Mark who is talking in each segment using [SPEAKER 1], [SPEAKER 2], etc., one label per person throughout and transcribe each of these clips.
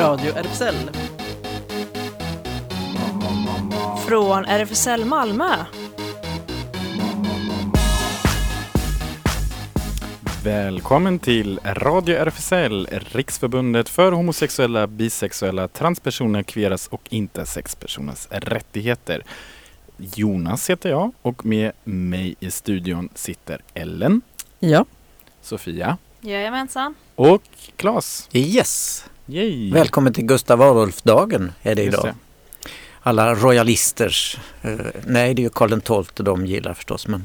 [SPEAKER 1] Radio RFSL.
[SPEAKER 2] Från RFSL Malmö.
[SPEAKER 3] Välkommen till Radio RFSL, Riksförbundet för homosexuella, bisexuella, transpersoner, kveras och intersexpersoners rättigheter. Jonas heter jag och med mig i studion sitter Ellen,
[SPEAKER 1] Ja.
[SPEAKER 3] Sofia
[SPEAKER 2] Jajamensan.
[SPEAKER 3] och Claes.
[SPEAKER 4] Yes!
[SPEAKER 3] Yay.
[SPEAKER 4] Välkommen till Gustav Adolf-dagen är det
[SPEAKER 3] Just
[SPEAKER 4] idag. Alla royalisters, eh, nej det är ju Karl XII de gillar förstås men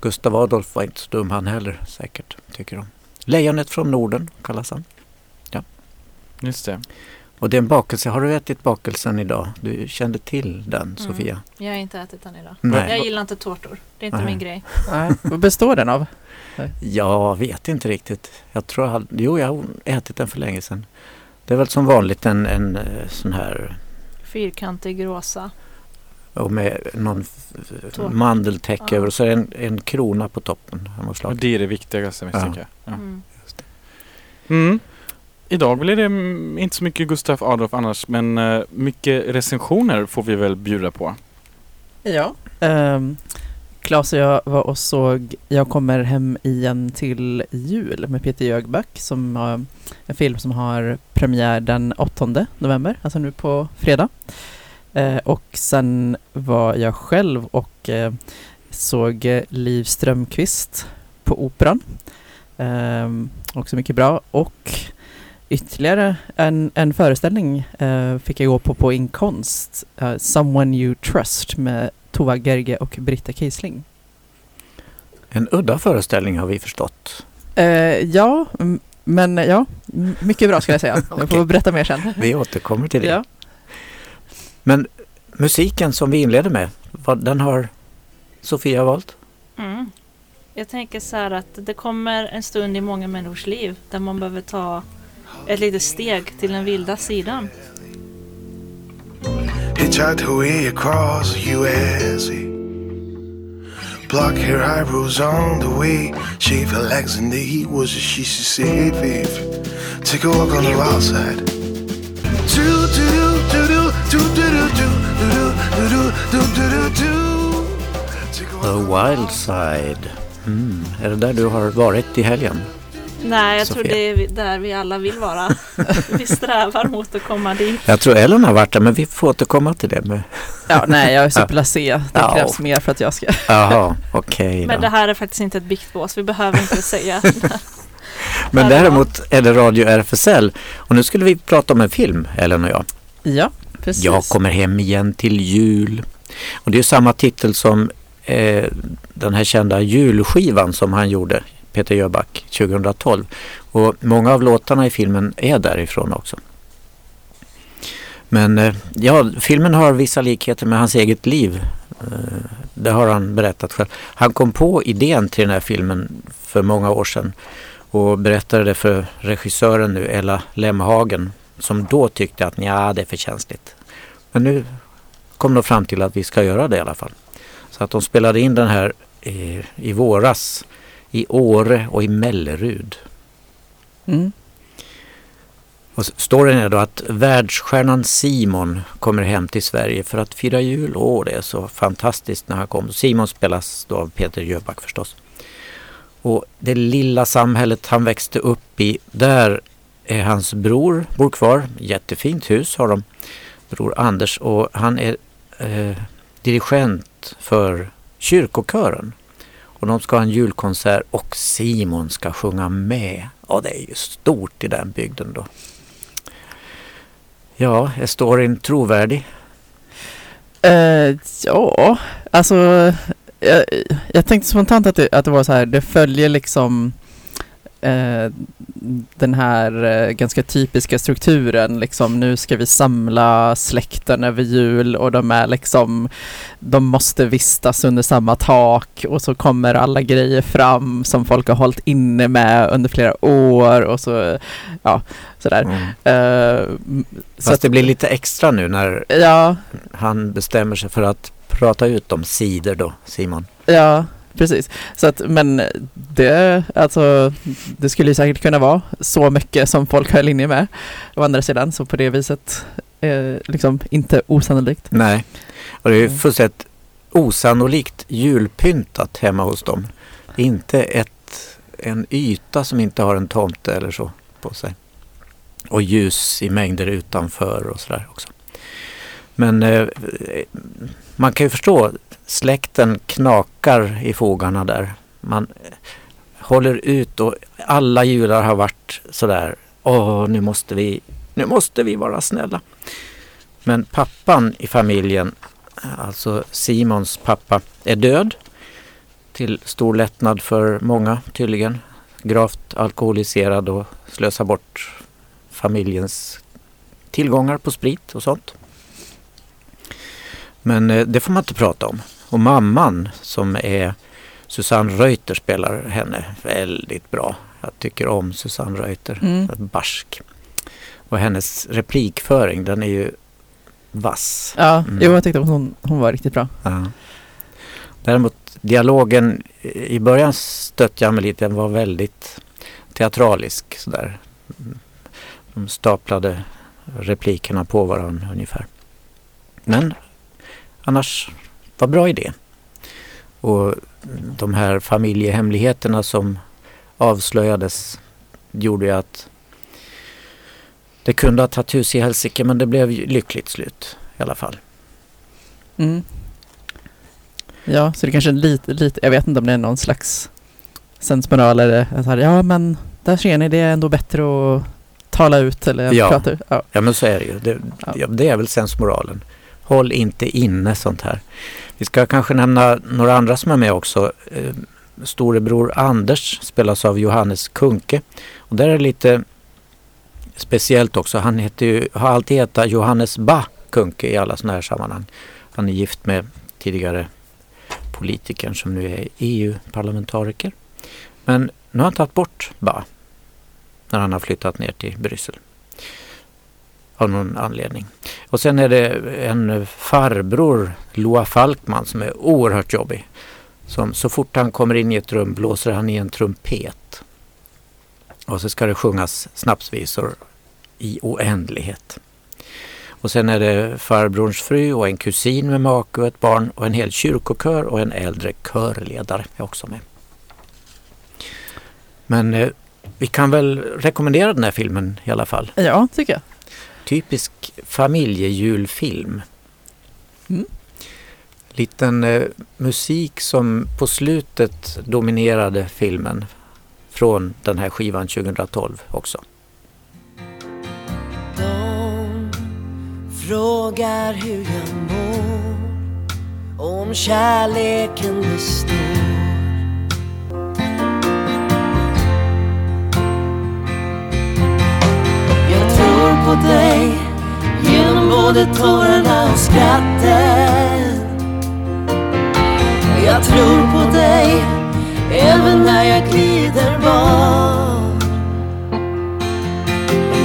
[SPEAKER 4] Gustav Adolf var inte så dum han heller säkert, tycker de. Lejonet från Norden kallas han.
[SPEAKER 3] Just det.
[SPEAKER 4] Och det är en bakelse, har du ätit bakelsen idag? Du kände till den
[SPEAKER 2] Mm.
[SPEAKER 4] Sofia?
[SPEAKER 2] Jag har inte ätit den idag.
[SPEAKER 4] Nej.
[SPEAKER 2] Jag gillar inte tårtor. Det är inte
[SPEAKER 4] Nej.
[SPEAKER 2] min grej.
[SPEAKER 1] Nej. Vad består den av?
[SPEAKER 4] Jag vet inte riktigt. Jag tror jag, jo jag har ätit den för länge sedan. Det är väl som vanligt en, en eh, sån här
[SPEAKER 2] Fyrkantig rosa.
[SPEAKER 4] och med någon mandeltäcke
[SPEAKER 2] Ja.
[SPEAKER 4] över och så är det en, en krona på toppen.
[SPEAKER 3] Och det är det viktigaste
[SPEAKER 4] Ja.
[SPEAKER 3] misstänker jag. Ja.
[SPEAKER 2] Mm.
[SPEAKER 3] Mm. Idag blir det inte så mycket Gustav Adolf annars men eh, mycket recensioner får vi väl bjuda på.
[SPEAKER 1] Ja. Um, Klas och jag var och såg Jag kommer hem igen till jul med Peter Jögback som har en film som har premiär den 8 november, alltså nu på fredag. Eh, och sen var jag själv och eh, såg Liv Strömqvist på Operan. Eh, också mycket bra. Och ytterligare en, en föreställning eh, fick jag gå på på Inkonst. uh, Someone You Trust med Tova Gerge och Britta Kiesling.
[SPEAKER 4] En udda föreställning har vi förstått.
[SPEAKER 1] Eh, ja, men ja, mycket bra ska jag säga. Jag får berätta mer sen.
[SPEAKER 4] Vi återkommer till det.
[SPEAKER 1] Ja.
[SPEAKER 4] Men musiken som vi inleder med, vad, den har Sofia valt?
[SPEAKER 2] Mm. Jag tänker så här att det kommer en stund i många människors liv där man behöver ta ett litet steg till den vilda sidan.
[SPEAKER 5] Her way across the USA. Block hair eyebrows on the way. Shave her legs in the heat was a she should say, babe. Take a walk on the wild side. Do
[SPEAKER 4] The Wild Side. Mm. Är det där du har varit i helgen?
[SPEAKER 2] Nej, jag
[SPEAKER 4] Sofia.
[SPEAKER 2] tror det är där vi alla vill vara. vi strävar mot att komma dit.
[SPEAKER 4] Jag tror Ellen har varit där men vi får återkomma till det. Med.
[SPEAKER 1] ja, nej, jag är så blasé. Det
[SPEAKER 4] Ja.
[SPEAKER 1] krävs mer för att jag ska...
[SPEAKER 4] Jaha, okej
[SPEAKER 2] Men det här är faktiskt inte ett biktbås. Vi behöver inte säga.
[SPEAKER 4] Men däremot är det Radio RFSL och nu skulle vi prata om en film, Ellen och jag.
[SPEAKER 1] Ja, precis.
[SPEAKER 4] Jag kommer hem igen till jul. Och det är samma titel som eh, den här kända julskivan som han gjorde, Peter Jöback, 2012. Och många av låtarna i filmen är därifrån också. Men eh, ja, filmen har vissa likheter med hans eget liv. Eh, det har han berättat själv. Han kom på idén till den här filmen för många år sedan och berättade det för regissören nu, Ella Lemhagen, som då tyckte att ja, det är för känsligt. Men nu kom de fram till att vi ska göra det i alla fall. Så att de spelade in den här i, i våras i Åre och i Mellerud.
[SPEAKER 1] Mm.
[SPEAKER 4] Och storyn är då att världsstjärnan Simon kommer hem till Sverige för att fira jul. Åh, det är så fantastiskt när han kom. Simon spelas då av Peter Jöback förstås. Och det lilla samhället han växte upp i, där är hans bror, bor kvar. Jättefint hus har de. Bror Anders och han är eh, dirigent för kyrkokören. Och de ska ha en julkonsert och Simon ska sjunga med. Och det är ju stort i den bygden då. Ja, är storyn trovärdig?
[SPEAKER 1] Uh, ja, alltså jag, jag tänkte spontant att det, att det var så här, det följer liksom eh, den här eh, ganska typiska strukturen, liksom nu ska vi samla släkten över jul och de är liksom, de måste vistas under samma tak och så kommer alla grejer fram som folk har hållit inne med under flera år och så, ja, sådär.
[SPEAKER 4] Mm.
[SPEAKER 1] Eh, så
[SPEAKER 4] Fast
[SPEAKER 1] att,
[SPEAKER 4] det blir lite extra nu när
[SPEAKER 1] ja,
[SPEAKER 4] han bestämmer sig för att prata ut om sidor då, Simon.
[SPEAKER 1] Ja, precis. Så att, men det, alltså, det skulle ju säkert kunna vara så mycket som folk har linje med. Å andra sidan, så på det viset eh, liksom inte osannolikt.
[SPEAKER 4] Nej, och det är ju
[SPEAKER 1] Mm.
[SPEAKER 4] fullständigt osannolikt julpyntat hemma hos dem. Inte ett, en yta som inte har en tomte eller så på sig. Och ljus i mängder utanför och sådär också. Men eh, man kan ju förstå, släkten knakar i fogarna där. Man håller ut och alla jular har varit sådär, åh nu måste vi, nu måste vi vara snälla. Men pappan i familjen, alltså Simons pappa, är död. Till stor lättnad för många tydligen. Gravt alkoholiserad och slösar bort familjens tillgångar på sprit och sånt. Men eh, det får man inte prata om. Och mamman som är Susanne Reuter spelar henne väldigt bra. Jag tycker om Susanne Reuter.
[SPEAKER 1] Mm.
[SPEAKER 4] Barsk. Och hennes replikföring den är ju vass.
[SPEAKER 1] Ja,
[SPEAKER 4] Mm.
[SPEAKER 1] jo, jag tyckte hon, hon var riktigt bra.
[SPEAKER 4] Ja. Däremot dialogen i början stötte jag mig lite. Den var väldigt teatralisk sådär. De staplade replikerna på varandra ungefär. Men annars var bra idé. Och de här familjehemligheterna som avslöjades gjorde ju att det kunde ha tagit hus i helsike men det blev lyckligt slut i alla fall.
[SPEAKER 1] Mm. Ja, så det kanske är lite, lite, jag vet inte om det är någon slags sensmoral eller så här, ja men där ser ni, det är ändå bättre att tala ut eller
[SPEAKER 4] Ja.
[SPEAKER 1] prata ut. Ja.
[SPEAKER 4] Ja men så är det ju. Det,
[SPEAKER 1] ja,
[SPEAKER 4] det är väl sensmoralen. Håll inte inne sånt här. Vi ska kanske nämna några andra som är med också. Eh, storebror Anders spelas av Johannes Kunke. Och där är det lite speciellt också. Han heter ju, har alltid hetat Johannes Ba Kunke i alla sådana här sammanhang. Han är gift med tidigare politikern som nu är EU-parlamentariker. Men nu har han tagit bort Ba när han har flyttat ner till Bryssel av någon anledning. Och sen är det en farbror, Loa Falkman, som är oerhört jobbig. Som så fort han kommer in i ett rum blåser han i en trumpet. Och så ska det sjungas snapsvisor i oändlighet. Och sen är det farbrorns fru och en kusin med make och ett barn och en hel kyrkokör och en äldre körledare är också med. Men eh, vi kan väl rekommendera den här filmen i alla fall
[SPEAKER 1] ja, tycker jag
[SPEAKER 4] typisk familjejulfilm.
[SPEAKER 1] Mm.
[SPEAKER 4] Liten eh, musik som på slutet dominerade filmen från den här skivan 2012 också.
[SPEAKER 6] De frågar hur jag mår Om kärleken består på dig Genom både tårarna och skrattet Jag tror på dig Även när jag glider bort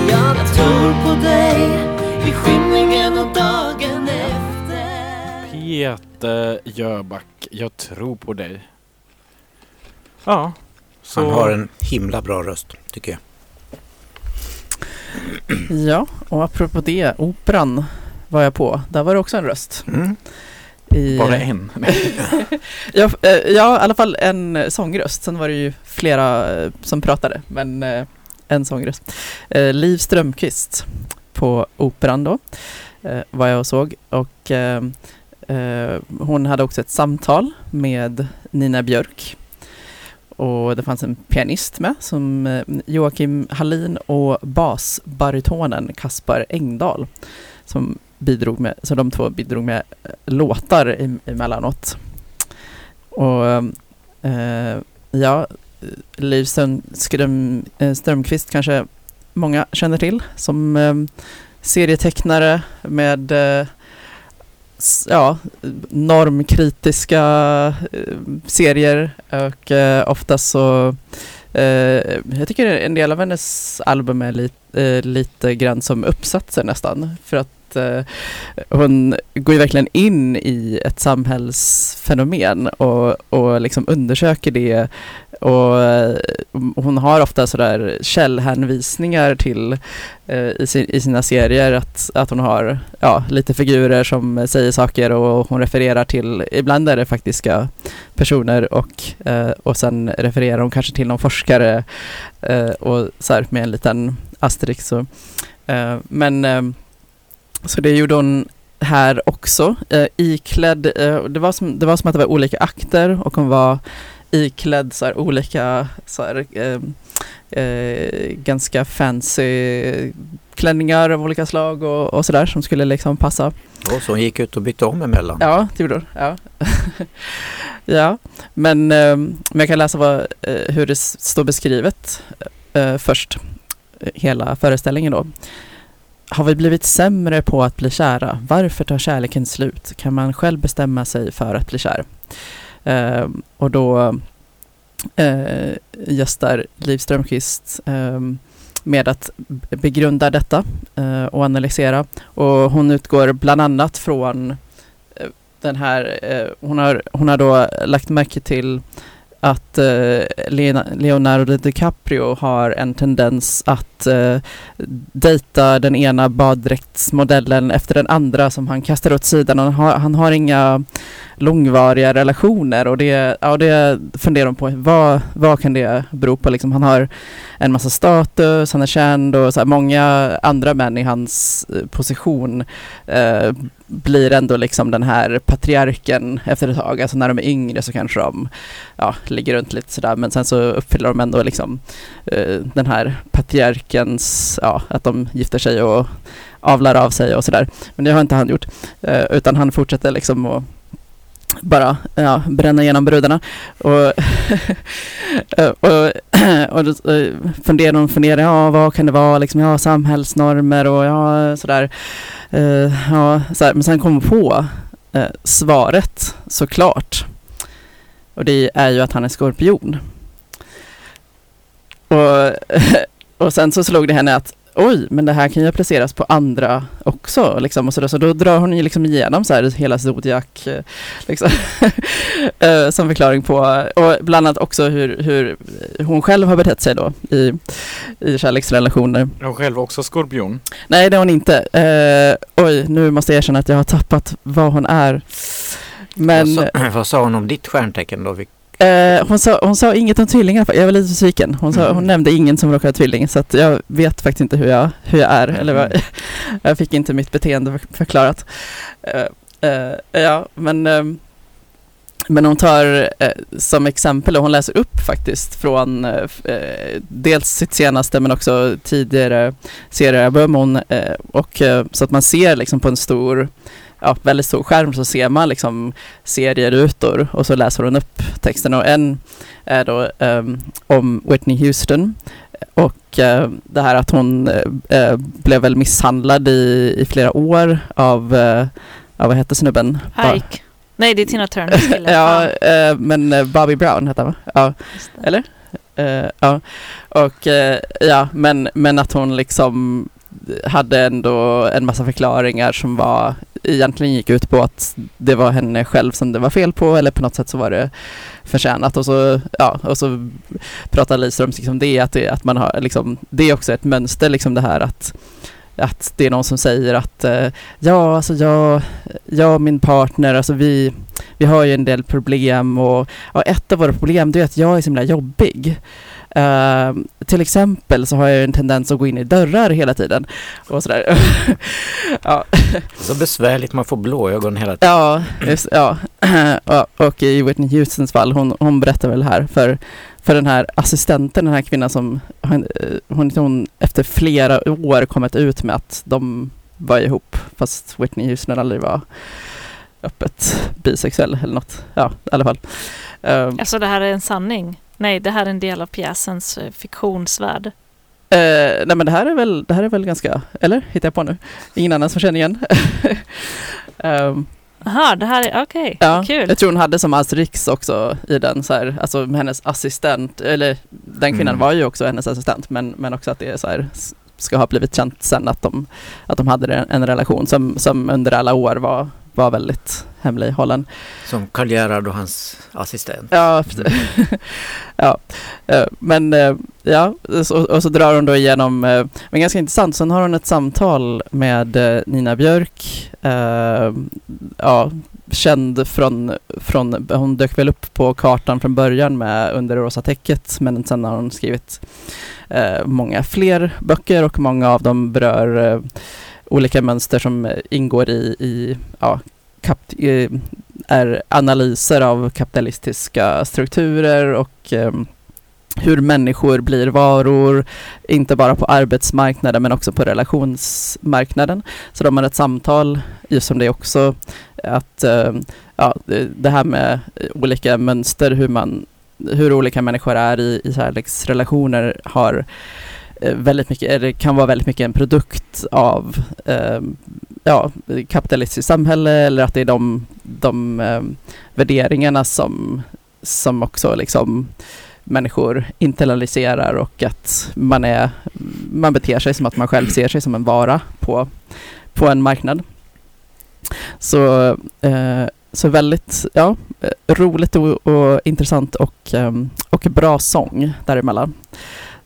[SPEAKER 6] jag tror på dig i skymningen och dagen efter
[SPEAKER 3] Peter Jöback, jag tror på dig. Ja, så...
[SPEAKER 4] Han har en himla bra röst tycker jag.
[SPEAKER 1] Ja, och apropå det, operan var jag på. Där var det också en röst.
[SPEAKER 4] Mm.
[SPEAKER 1] I,
[SPEAKER 3] Bara en?
[SPEAKER 1] Ja, eh, ja, i alla fall en sångröst. Sen var det ju flera eh, som pratade, men eh, en sångröst. Liv Strömquist på Operan då var jag och såg och hon hade också ett samtal med Nina Björk. Och det fanns en pianist med som eh, Joakim Hallin och basbarytonen Kaspar Engdahl som bidrog med, så de två bidrog med eh, låtar emellanåt. Och eh, ja, Liv Ström, eh, Strömqvist kanske många känner till som eh, serietecknare med eh, ja, normkritiska eh, serier. Och eh, oftast så eh, jag tycker en del av hennes album är lite, eh, lite grann som uppsatser nästan. För att eh, hon går ju verkligen in i ett samhällsfenomen och, och liksom undersöker det och eh, hon har ofta sådär källhänvisningar till eh, i, sin, i sina serier att, att hon har ja, lite figurer som säger saker och hon refererar till, ibland är det faktiska personer och, eh, och sen refererar hon kanske till någon forskare eh, och så här med en liten asterix. Så, eh, men eh, så det gjorde hon här också, iklädd, det, var som, det var som att det var olika akter och hon var iklädd så här olika så här, eh, eh, ganska fancy klänningar av olika slag och, och sådär som skulle liksom passa.
[SPEAKER 4] Och så hon gick ut och bytte om emellan.
[SPEAKER 1] Ja, det gjorde hon. Ja. ja, men, eh, men jag kan läsa vad, eh, hur det står beskrivet eh, först. Hela föreställningen då. Har vi blivit sämre på att bli kära? Varför tar kärleken slut? Kan man själv bestämma sig för att bli kär? Eh, och då eh, gästar Liv Strömquist eh, med att begrunda detta eh, och analysera. Och hon utgår bland annat från eh, den här, eh, hon, har, hon har då lagt märke till att eh, Leonardo DiCaprio har en tendens att eh, dejta den ena baddräktsmodellen efter den andra som han kastar åt sidan. Han har, han har inga långvariga relationer och det, ja, det funderar de på. Vad, vad kan det bero på? Liksom, han har en massa status, han är känd och så här, många andra män i hans eh, position eh, blir ändå liksom den här patriarken efter ett tag. Alltså när de är yngre så kanske de ja, ligger runt lite sådär men sen så uppfyller de ändå liksom uh, den här patriarkens, ja, att de gifter sig och avlar av sig och sådär. Men det har inte han gjort. Uh, utan han fortsätter liksom att bara ja, bränna igenom brudarna. Och, och, och då eh, funderar de funderar, ja vad kan det vara, liksom, ja samhällsnormer och ja sådär. Eh, ja, så här. Men sen kom hon på eh, svaret såklart. Och det är ju att han är skorpion. Och, och sen så slog det henne att oj, men det här kan ju appliceras på andra också. Liksom, och så, där. så då drar hon ju liksom igenom så här hela Zodiac eh, liksom, eh, som förklaring på, och bland annat också hur, hur hon själv har betett sig då i, i kärleksrelationer.
[SPEAKER 3] Är hon själv också skorpion?
[SPEAKER 1] Nej, det har hon inte. Eh, oj, nu måste jag erkänna att jag har tappat vad hon är. Men
[SPEAKER 4] Vad, sa, vad sa hon om ditt stjärntecken då?
[SPEAKER 1] Eh, hon, sa, hon sa inget om tvillingar. Jag var lite besviken. Hon, sa,
[SPEAKER 4] Mm.
[SPEAKER 1] hon nämnde ingen som råkar ha tvilling. Så att jag vet faktiskt inte hur jag, hur jag är. Eller vad, jag fick inte mitt beteende för- förklarat. Eh, eh, ja, men, ehm, men hon tar eh, som exempel, och hon läser upp faktiskt från eh, eh, dels sitt senaste men också tidigare seriealbum. Hon, eh, och, eh, så att man ser liksom på en stor, ja, väldigt stor skärm så ser man liksom serierutor och så läser hon upp texten. Och en är då ehm, om Whitney Houston och eh, det här att hon eh, blev väl misshandlad i, i flera år av, eh, ja, vad hette snubben?
[SPEAKER 2] Ike. Nej, det är Tina Turners kille.
[SPEAKER 1] ja, men Bobby Brown hette han va? Ja, eller? Ja, och ja, men, men att hon liksom hade ändå en massa förklaringar som var egentligen gick ut på att det var henne själv som det var fel på eller på något sätt så var det förtjänat och så, ja, och så pratar Lidström liksom det att, det, att man har liksom, det är också ett mönster liksom det här att att det är någon som säger att eh, ja, alltså jag, jag och min partner, alltså vi, vi har ju en del problem och och ett av våra problem det är att jag är så himla jobbig. Eh, till exempel så har jag en tendens att gå in i dörrar hela tiden och sådär. ja,
[SPEAKER 4] Så besvärligt, man får blåögon hela tiden.
[SPEAKER 1] ja, just, ja. Ja, och i Whitney Houstons fall, hon, hon berättar väl här för, för den här assistenten, den här kvinnan som hon, hon, hon efter flera år kommit ut med att de var ihop fast Whitney Houston aldrig var öppet bisexuell eller något. Ja, i alla fall. Um,
[SPEAKER 2] Alltså det här är en sanning. Nej, det här är en del av pjäsens eh, fiktionsvärld.
[SPEAKER 1] Eh, nej men det här är väl, det här är väl ganska, eller? Hittar jag på nu? Ingen annan som känner igen?
[SPEAKER 2] Jaha, det här är okej.
[SPEAKER 1] ja,
[SPEAKER 2] Kul.
[SPEAKER 1] jag tror hon hade som Asterix också i den så här, alltså med hennes assistent, eller den kvinnan
[SPEAKER 3] Mm.
[SPEAKER 1] var ju också hennes assistent men, men också att det är så här ska ha blivit känt sen att de, att de hade en, en relation som, som under alla år var, var väldigt hemlighållen.
[SPEAKER 4] Som Karl Gerhard och hans assistent.
[SPEAKER 1] Ja, ja. eh, men eh, ja, och så drar hon då igenom, eh, men ganska intressant, sen har hon ett samtal med Nina Björk, ja, känd från, från, hon dök väl upp på kartan från början med Under det rosa täcket, men sen har hon skrivit många fler böcker och många av dem berör olika mönster som ingår i, i ja, kap, eh, är analyser av kapitalistiska strukturer och eh, hur människor blir varor, inte bara på arbetsmarknaden men också på relationsmarknaden. Så de har ett samtal just om det också, att ehm, ja, det här med olika mönster, hur, man, hur olika människor är i, i kärleksrelationer har eh, Eh, väldigt mycket, eh, eller kan vara väldigt mycket en produkt av eh, ja, kapitalistiskt samhälle eller att det är de, de eh, värderingarna som, som också liksom människor internaliserar och att man, är, man beter sig som att man själv ser sig som en vara på, på en marknad. Så, eh, så väldigt ja, roligt och, och intressant och, eh, och bra sång däremellan.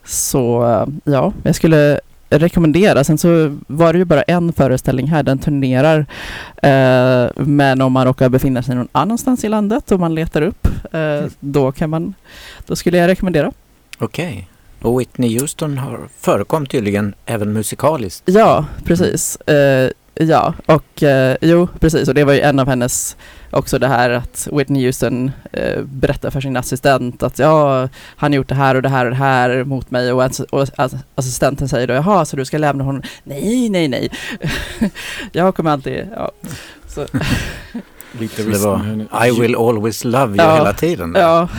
[SPEAKER 1] Så ja, jag skulle rekommendera. Sen så var det ju bara en föreställning här, den turnerar. Eh, men om man råkar befinna sig någon annanstans i landet och man letar upp, eh, då kan man, då skulle jag rekommendera.
[SPEAKER 4] Okej. Okay. Och Whitney Houston har förekom tydligen även musikaliskt.
[SPEAKER 1] Ja, precis. Eh, ja, och eh, jo, precis. Och det var ju en av hennes också det här att Whitney Houston eh, berättar för sin assistent att ja, han har gjort det här och det här och det här mot mig och, och assistenten säger då jaha, så du ska lämna honom? Nej, nej, nej. jag kommer alltid, ja. Så.
[SPEAKER 4] Lite det var I will always love you ja, hela tiden.
[SPEAKER 1] Ja.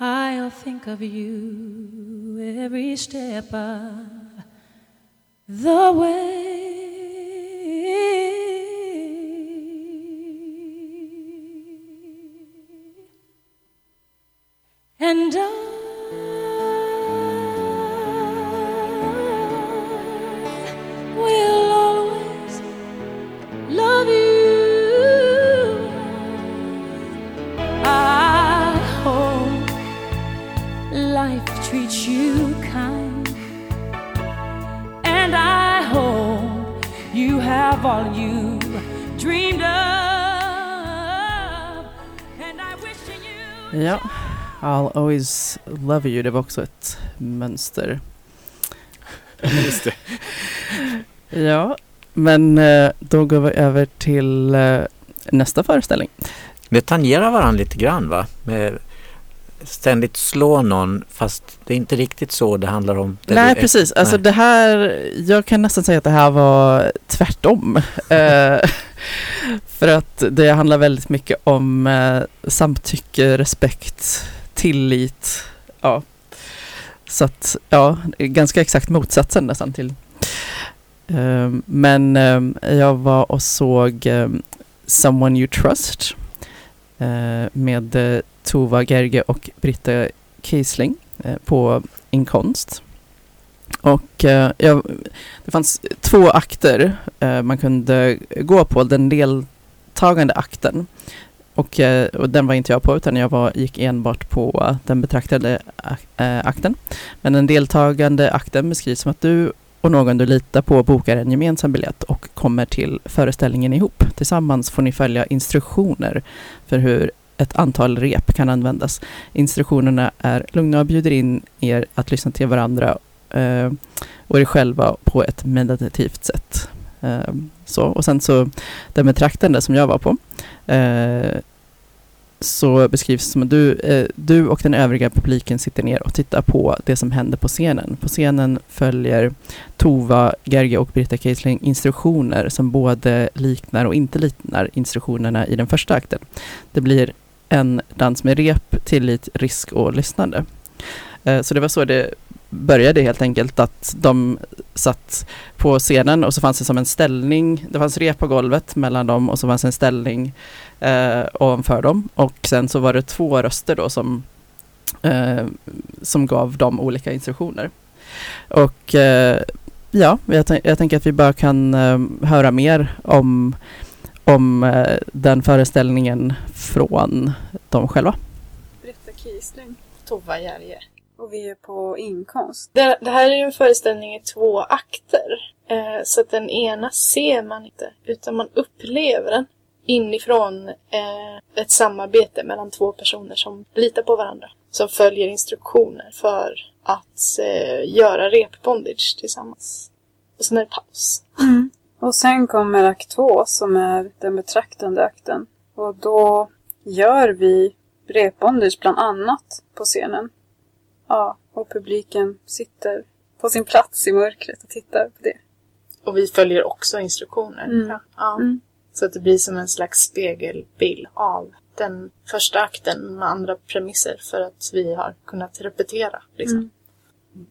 [SPEAKER 6] I'll think of you every step of the way. And I will always love you. I hope life treats you kind. And I hope you have all you dreamed of. And I wish you.
[SPEAKER 1] Yeah. I'll always love you, det var också ett mönster.
[SPEAKER 3] Just det.
[SPEAKER 1] ja, men eh, då går vi över till eh, nästa föreställning.
[SPEAKER 4] Det tangerar varandra lite grann va? Med ständigt slå någon fast det är inte riktigt så det handlar om. Det
[SPEAKER 1] nej precis, nej. alltså det här, jag kan nästan säga att det här var tvärtom. Eh, för att det handlar väldigt mycket om samtycke, respekt, tillit. Ja. Så att, ja, ganska exakt motsatsen nästan till. Um, men jag var och såg Someone You Trust Eh, med eh, Tova Gerge och Britta Kiesling eh, på Inkonst. Och ja, det fanns två akter man kunde gå på. Den deltagande akten och, eh, och, den var inte jag på utan jag var, gick enbart på den betraktade akten. Men den deltagande akten beskrivs som att du och någon du litar på bokar en gemensam biljett och kommer till föreställningen ihop. Tillsammans får ni följa instruktioner för hur ett antal rep kan användas. Instruktionerna är lugna och bjuder in er att lyssna till varandra eh, och er själva på ett meditativt sätt. Eh, så. Och sen så den där som jag var på eh, så beskrivs det som att du, eh, du och den övriga publiken sitter ner och tittar på det som händer på scenen. På scenen följer Tova, Gerge och Britta Keisling instruktioner som både liknar och inte liknar instruktionerna i den första akten. Det blir en dans med rep, tillit, risk och lyssnande. Eh, så det var så det började helt enkelt att de satt på scenen och så fanns det som en ställning, det fanns rep på golvet mellan dem och så fanns en ställning eh, ovanför dem och sen så var det två röster då som eh, som gav dem olika instruktioner. Och eh, ja, jag, jag tänker att vi bara kan eh, höra mer om, om eh, den föreställningen från dem själva.
[SPEAKER 7] Britta Kisling.
[SPEAKER 8] Tova Järje.
[SPEAKER 7] Och vi är på inkomst.
[SPEAKER 8] Det, det här är ju en föreställning i två akter. Eh, så att den ena ser man inte, utan man upplever den inifrån eh, ett samarbete mellan två personer som litar på varandra. Som följer instruktioner för att eh, göra repbondage tillsammans. Och sen är det paus.
[SPEAKER 7] Och sen kommer akt två som är den betraktande akten. Och då gör vi repbondage bland annat på scenen. Ja, och publiken sitter på sin plats i mörkret och tittar på det.
[SPEAKER 8] Och vi följer också instruktioner.
[SPEAKER 7] Mm.
[SPEAKER 8] Ja. Ja.
[SPEAKER 7] Mm.
[SPEAKER 8] Så att det blir som en slags spegelbild av den första akten med andra premisser för att vi har kunnat repetera. Liksom.
[SPEAKER 7] Mm.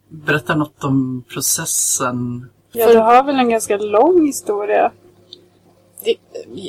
[SPEAKER 9] Berätta något om processen.
[SPEAKER 7] Ja, du har väl en ganska lång historia?
[SPEAKER 8] Det,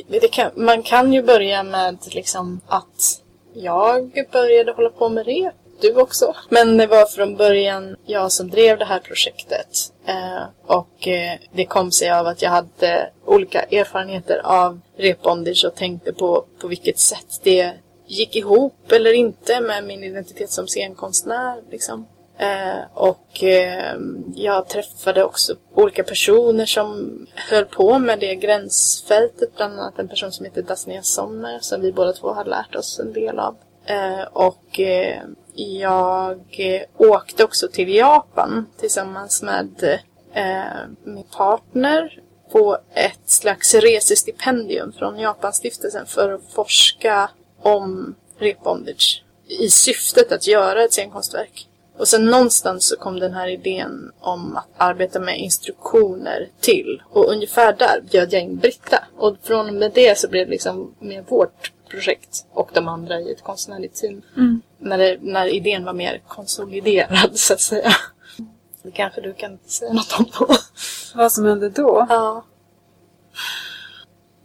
[SPEAKER 8] det kan, man kan ju börja med liksom att jag började hålla på med rep. Du också. Men det var från början jag som drev det här projektet. Eh, och eh, det kom sig av att jag hade olika erfarenheter av repbondage och tänkte på på vilket sätt det gick ihop eller inte med min identitet som scenkonstnär. Liksom. Eh, och eh, jag träffade också olika personer som höll på med det gränsfältet. Bland annat en person som heter Dasnia Sommer som vi båda två har lärt oss en del av. Eh, och eh, jag eh, åkte också till Japan tillsammans med eh, min partner på ett slags resestipendium från Japanstiftelsen för att forska om repbondage i syftet att göra ett scenkonstverk. Och sen någonstans så kom den här idén om att arbeta med instruktioner till. Och ungefär där bjöd jag in Britta. Och från och med det så blev det liksom mer vårt projekt och de andra i ett konstnärligt team. När, det, när idén var mer konsoliderad så att säga. Det kanske du kan säga något om då?
[SPEAKER 7] Vad som hände då?
[SPEAKER 8] Ja.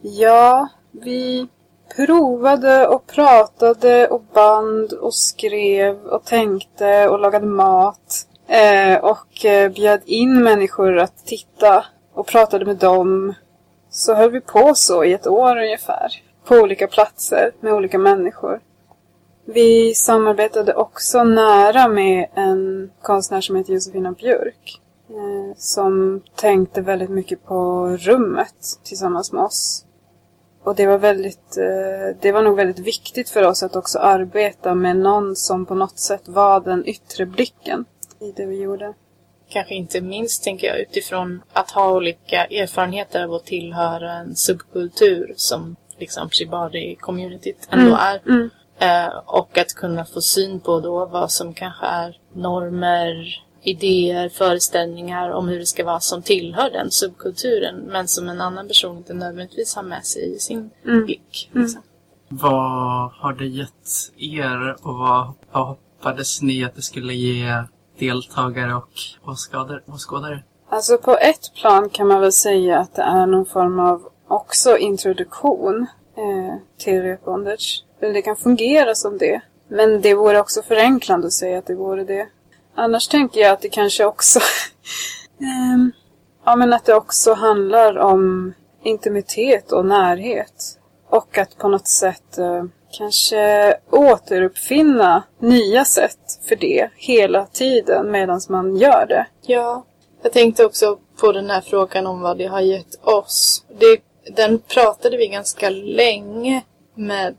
[SPEAKER 7] Ja, vi provade och pratade och band och skrev och tänkte och lagade mat. Eh, och eh, bjöd in människor att titta och pratade med dem. Så höll vi på så i ett år ungefär. På olika platser med olika människor. Vi samarbetade också nära med en konstnär som heter Josefina Björk. Eh, som tänkte väldigt mycket på rummet tillsammans med oss. Och det var väldigt, eh, det var nog väldigt viktigt för oss att också arbeta med någon som på något sätt var den yttre blicken i det vi gjorde.
[SPEAKER 8] Kanske inte minst, tänker jag, utifrån att ha olika erfarenheter av att tillhöra en subkultur som liksom Shibari-communityt ändå är.
[SPEAKER 7] Mm.
[SPEAKER 8] Eh, och att kunna få syn på då vad som kanske är normer, idéer, föreställningar om hur det ska vara som tillhör den subkulturen. Men som en annan person inte nödvändigtvis har med sig i sin
[SPEAKER 7] Mm.
[SPEAKER 8] blick. Liksom.
[SPEAKER 9] Vad har det gett er och vad, vad hoppades ni att det skulle ge deltagare och åskådare?
[SPEAKER 7] Alltså på ett plan kan man väl säga att det är någon form av också introduktion eh, till repbondage. Eller det kan fungera som det. Men det vore också förenklande att säga att det vore det. Annars tänker jag att det kanske också... ehm, ja, men att det också handlar om intimitet och närhet. Och att på något sätt eh, kanske återuppfinna nya sätt för det hela tiden medan man gör det.
[SPEAKER 8] Ja, jag tänkte också på den här frågan om vad det har gett oss. Det, den pratade vi ganska länge med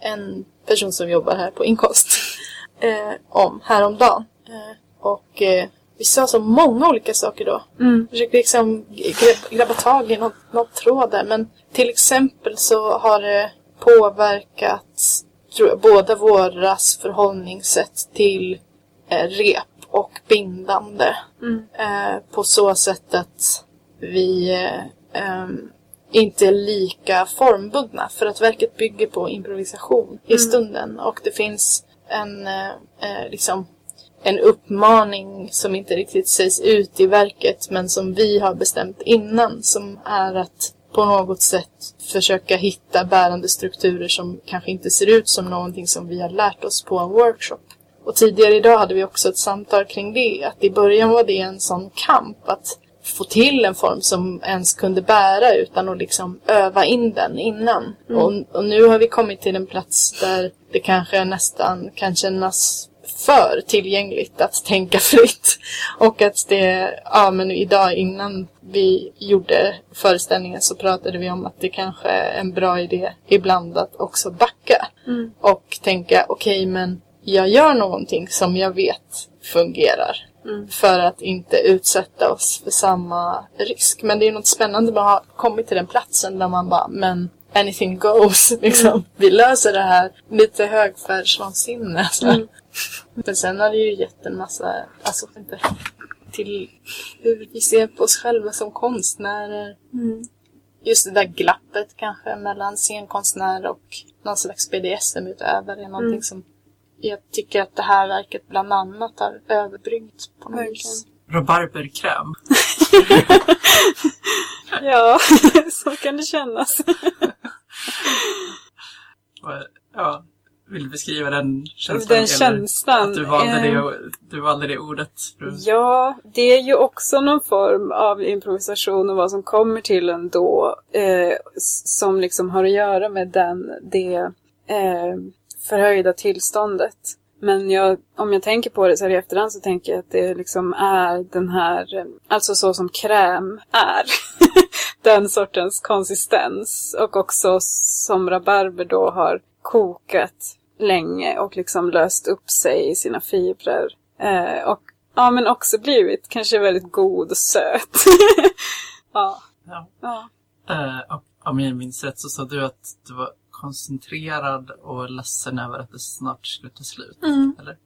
[SPEAKER 8] en person som jobbar här på inkomst eh, om häromdagen. Eh, och eh, vi sa så många olika saker då.
[SPEAKER 7] Mm.
[SPEAKER 8] Försökte liksom grab, grabba tag i något, något tråd där. Men till exempel så har det påverkat tror jag, båda våras förhållningssätt till eh, rep och bindande.
[SPEAKER 7] Mm.
[SPEAKER 8] Eh, på så sätt att vi eh, ehm, inte är lika formbundna. För att verket bygger på improvisation i stunden. Och det finns en, eh, eh, liksom, en uppmaning som inte riktigt sägs ut i verket men som vi har bestämt innan. Som är att på något sätt försöka hitta bärande strukturer som kanske inte ser ut som någonting som vi har lärt oss på en workshop. Och tidigare idag hade vi också ett samtal kring det. Att i början var det en sån kamp att få till en form som ens kunde bära utan att liksom öva in den innan.
[SPEAKER 7] Mm.
[SPEAKER 8] Och, och nu har vi kommit till en plats där det kanske nästan kan kännas för tillgängligt att tänka fritt. Och att det, ja men idag innan vi gjorde föreställningen så pratade vi om att det kanske är en bra idé ibland att också backa.
[SPEAKER 7] Mm.
[SPEAKER 8] Och tänka, okej men jag gör någonting som jag vet fungerar.
[SPEAKER 7] Mm.
[SPEAKER 8] För att inte utsätta oss för samma risk. Men det är något spännande med att ha kommit till den platsen där man bara, men anything goes. Liksom.
[SPEAKER 7] Mm.
[SPEAKER 8] Vi löser det här. Lite högfärdsvansinne.
[SPEAKER 7] Mm.
[SPEAKER 8] Men sen har det ju gett en massa, alltså inte till hur vi ser på oss själva som konstnärer.
[SPEAKER 7] Mm.
[SPEAKER 8] Just det där glappet kanske mellan scenkonstnär och någon slags BDSM-utövare är någonting
[SPEAKER 7] Mm.
[SPEAKER 8] som jag tycker att det här verket bland annat har överbryggt på något vis.
[SPEAKER 9] Rabarberkräm.
[SPEAKER 7] Ja, så kan det kännas.
[SPEAKER 9] Ja, vill du beskriva den känslan?
[SPEAKER 7] Den känslan.
[SPEAKER 9] Att du valde,
[SPEAKER 7] eh,
[SPEAKER 9] det, du valde det ordet.
[SPEAKER 7] Ja, det är ju också någon form av improvisation och vad som kommer till en då. Eh, som liksom har att göra med den, det eh, förhöjda tillståndet. Men jag, om jag tänker på det så här i efterhand så tänker jag att det liksom är den här, alltså så som kräm är. den sortens konsistens. Och också som rabarber då har kokat länge och liksom löst upp sig i sina fibrer. Eh, och ja, men också blivit kanske väldigt god och söt. ja.
[SPEAKER 9] Ja.
[SPEAKER 7] ja.
[SPEAKER 9] Eh, och om jag minns rätt så sa du att du var koncentrerad och ledsen över att det snart skulle ta slut.
[SPEAKER 8] Mm.
[SPEAKER 9] Eller?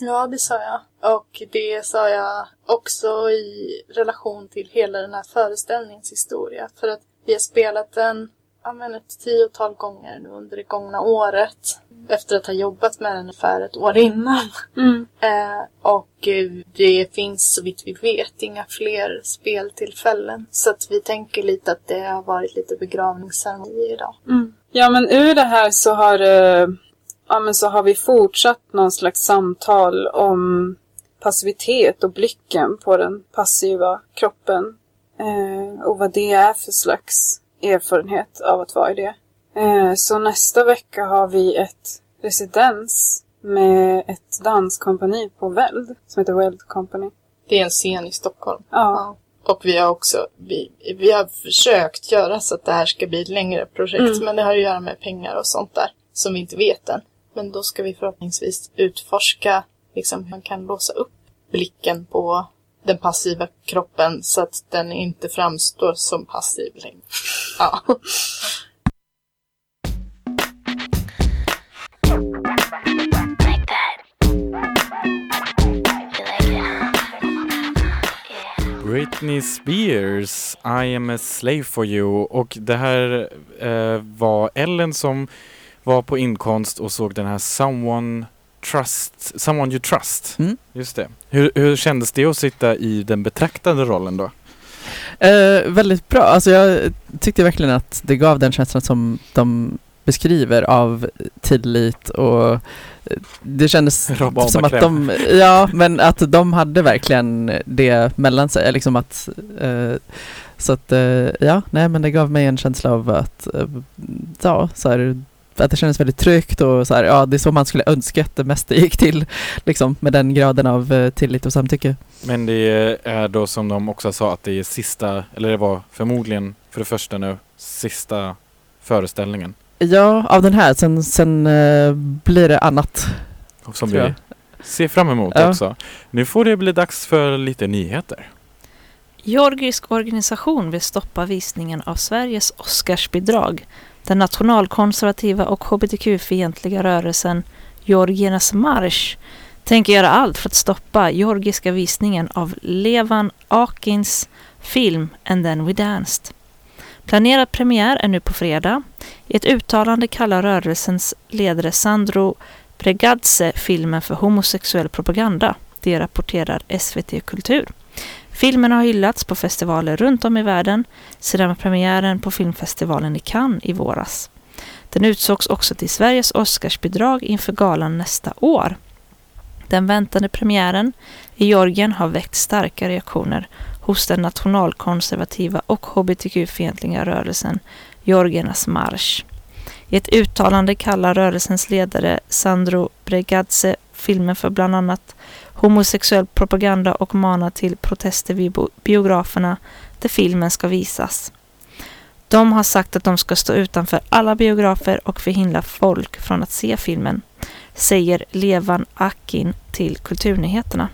[SPEAKER 8] Ja, det sa jag. Och det sa jag också i relation till hela den här föreställningens historia. För att vi har spelat den ja, men ett tiotal gånger nu under det gångna året. Efter att ha jobbat med den ungefär ett år innan.
[SPEAKER 7] Mm.
[SPEAKER 8] Eh, och det finns så vitt vi vet inga fler speltillfällen. Så att vi tänker lite att det har varit lite begravningsceremoni idag.
[SPEAKER 7] Mm. Ja, men ur det här så har, eh, ja, men så har vi fortsatt någon slags samtal om passivitet och blicken på den passiva kroppen. Eh, och vad det är för slags erfarenhet av att vara i det. Eh, så nästa vecka har vi ett residens med ett danskompani på Weld som heter Weld Company.
[SPEAKER 8] Det är en scen i Stockholm.
[SPEAKER 7] Ja.
[SPEAKER 8] Och vi har också vi, vi har försökt göra så att det här ska bli ett längre projekt.
[SPEAKER 7] Mm.
[SPEAKER 8] Men det har att göra med pengar och sånt där. Som vi inte vet än. Men då ska vi förhoppningsvis utforska liksom, hur man kan låsa upp blicken på den passiva kroppen så att den inte framstår som passiv längre. Ja.
[SPEAKER 3] Britney Spears, I am a slave for you. Och det här eh, var Ellen som var på inkomst och såg den här Someone Trust, Someone You Trust.
[SPEAKER 1] Mm.
[SPEAKER 3] Just det. Hur, hur kändes det att sitta i den betraktade rollen då?
[SPEAKER 1] Eh, väldigt bra. Alltså jag tyckte verkligen att det gav den känslan som de beskriver av tillit och eh, det kändes som att de, ja men att de hade verkligen det mellan sig, liksom att eh, så att eh, ja, nej men det gav mig en känsla av att eh, ja, så här, att det kändes väldigt tryggt och så här, ja det är så man skulle önska att det mesta gick till liksom med den graden av tillit och samtycke.
[SPEAKER 3] Men det är då som de också sa att det är sista, eller det var förmodligen för det första nu, sista föreställningen.
[SPEAKER 1] Ja, av den här, sen, sen eh, blir det annat.
[SPEAKER 3] Som vi ser fram emot
[SPEAKER 1] Ja.
[SPEAKER 3] också. Nu får det bli dags för lite nyheter.
[SPEAKER 2] Georgisk organisation vill stoppa visningen av Sveriges Oscarsbidrag. Den nationalkonservativa och hbtq-fientliga rörelsen Georgiernas marsch tänker göra allt för att stoppa georgiska visningen av Levan Akins film And then we danced. Planerad premiär är nu på fredag. I ett uttalande kallar rörelsens ledare Sandro Bregadze filmen för homosexuell propaganda. Det rapporterar SVT Kultur. Filmen har hyllats på festivaler runt om i världen sedan premiären på filmfestivalen i Cannes i våras. Den utsågs också till Sveriges Oscarsbidrag inför galan nästa år. Den väntade premiären i Georgien har väckt starka reaktioner hos den nationalkonservativa och hbtq-fientliga rörelsen Georgiernas marsch. I ett uttalande kallar rörelsens ledare Sandro Bregadze filmen för bland annat homosexuell propaganda och manar till protester vid biograferna där filmen ska visas. De har sagt att de ska stå utanför alla biografer och förhindra folk från att se filmen, säger Levan Akin till Kulturnyheterna.